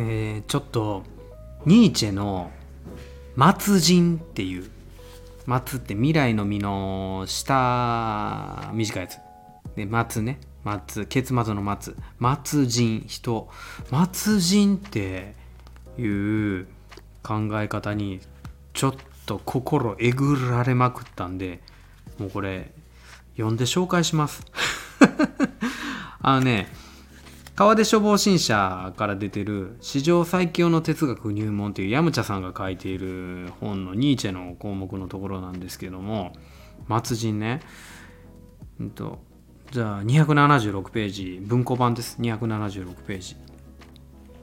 えー、ちょっとニーチェの末人っていう末って未来の実の下短いやつ。で末ね。末結末の末末人人。末人っていう考え方にちょっと心えぐられまくったんでもうこれ読んで紹介します。あのね川出処方新社から出てる「史上最強の哲学入門」っていうヤムチャさんが書いている本のニーチェの項目のところなんですけども末人ね、うんと、じゃあ276ページ文庫版です。276ページ。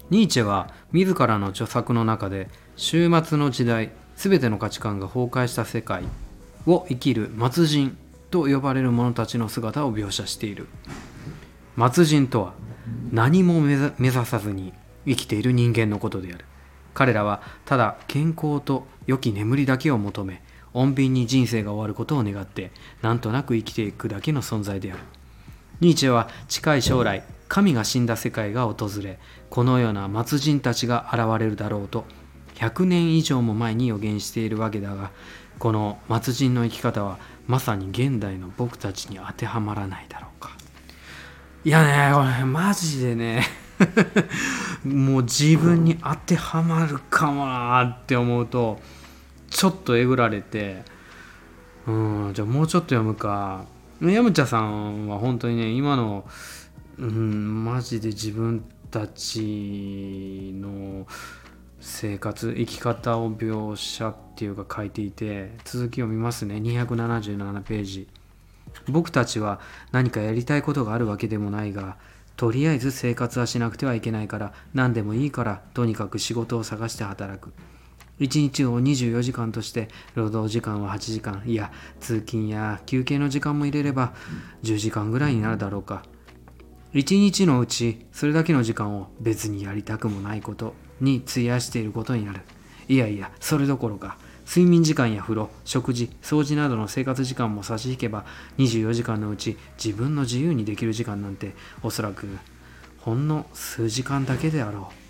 ニーチェは自らの著作の中で終末の時代全ての価値観が崩壊した世界を生きる末人と呼ばれる者たちの姿を描写している。末人とは何も目指さずに生きている人間のことである。彼らはただ健康と良き眠りだけを求め穏便に人生が終わることを願ってなんとなく生きていくだけの存在である。ニーチェは近い将来神が死んだ世界が訪れこのような末人たちが現れるだろうと100年以上も前に予言しているわけだがこの末人の生き方はまさに現代の僕たちに当てはまらないだろうか。いやねこれマジでね もう自分に当てはまるかもなって思うとちょっとえぐられてうんじゃあもうちょっと読むか。ヤムチャさんは本当にね今のうんマジで自分たちの生活生き方を描写っていうか書いていて続きを見ますね。277ページ。僕たちは何かやりたいことがあるわけでもないがとりあえず生活はしなくてはいけないから何でもいいからとにかく仕事を探して働く。1日を24時間として労働時間は8時間いや通勤や休憩の時間も入れれば10時間ぐらいになるだろうか。1日のうちそれだけの時間を別にやりたくもないことに費やしていることになる。いやいやそれどころか。睡眠時間や風呂食事掃除などの生活時間も差し引けば24時間のうち自分の自由にできる時間なんておそらくほんの数時間だけであろう。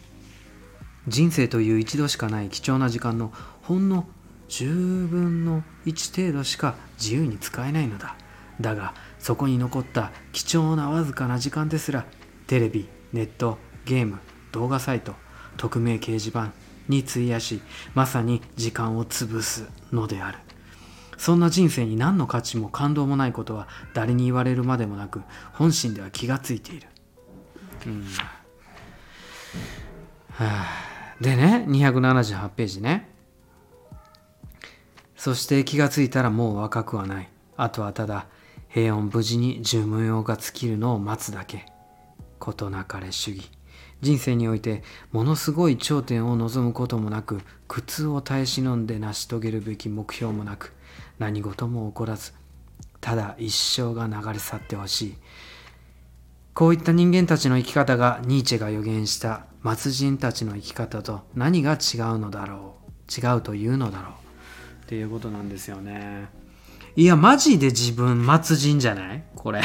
人生という一度しかない貴重な時間のほんの10分の1程度しか自由に使えないのだ。だがそこに残った貴重なわずかな時間ですらテレビネットゲーム動画サイト匿名掲示板に費やしまさに時間を潰すのである。そんな人生に何の価値も感動もないことは誰に言われるまでもなく本心では気がついている、うん。はあ、でね278ページね。そして気がついたらもう若くはない。あとはただ平穏無事に寿命が尽きるのを待つだけ。事なかれ主義。人生においてものすごい頂点を望むこともなく苦痛を耐え忍んで成し遂げるべき目標もなく何事も起こらずただ一生が流れ去ってほしい。こういった人間たちの生き方がニーチェが予言した末人たちの生き方と何が違うのだろう？違うというのだろう。っていうことなんですよね。いやマジで自分末人じゃない？これ。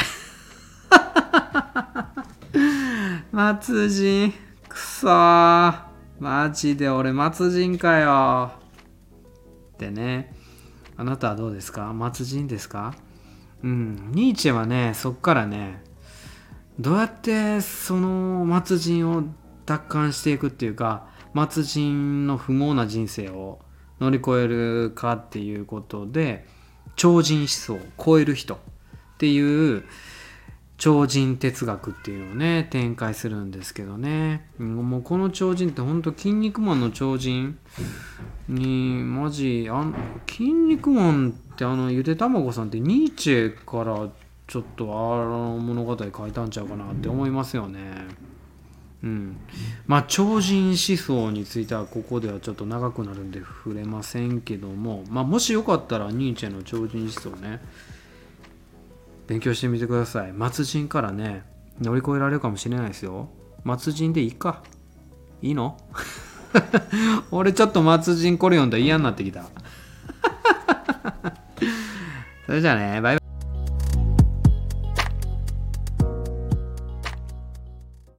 末人くそー。マジで俺末人かよ。ってねあなたはどうですか？末人ですか？うん。ニーチェはねそっからねどうやってその末人を奪還していくっていうか末人の不毛な人生を乗り越えるかっていうことで超人思想を超える人っていう超人哲学っていうのをね展開するんですけどねもうこの超人ってほんと「筋肉マン」の超人にマジあん筋肉マンってあのゆで卵さんってニーチェからちょっとあの物語書いたんちゃうかなって思いますよね。うん、まあ超人思想についてはここではちょっと長くなるんで触れませんけども、まあ、もしよかったらニーチェの超人思想ね勉強してみてください。末人からね乗り越えられるかもしれないですよ。末人でいいか。いいの？俺ちょっと末人これ読んだら嫌になってきた。それじゃあねバイバイ。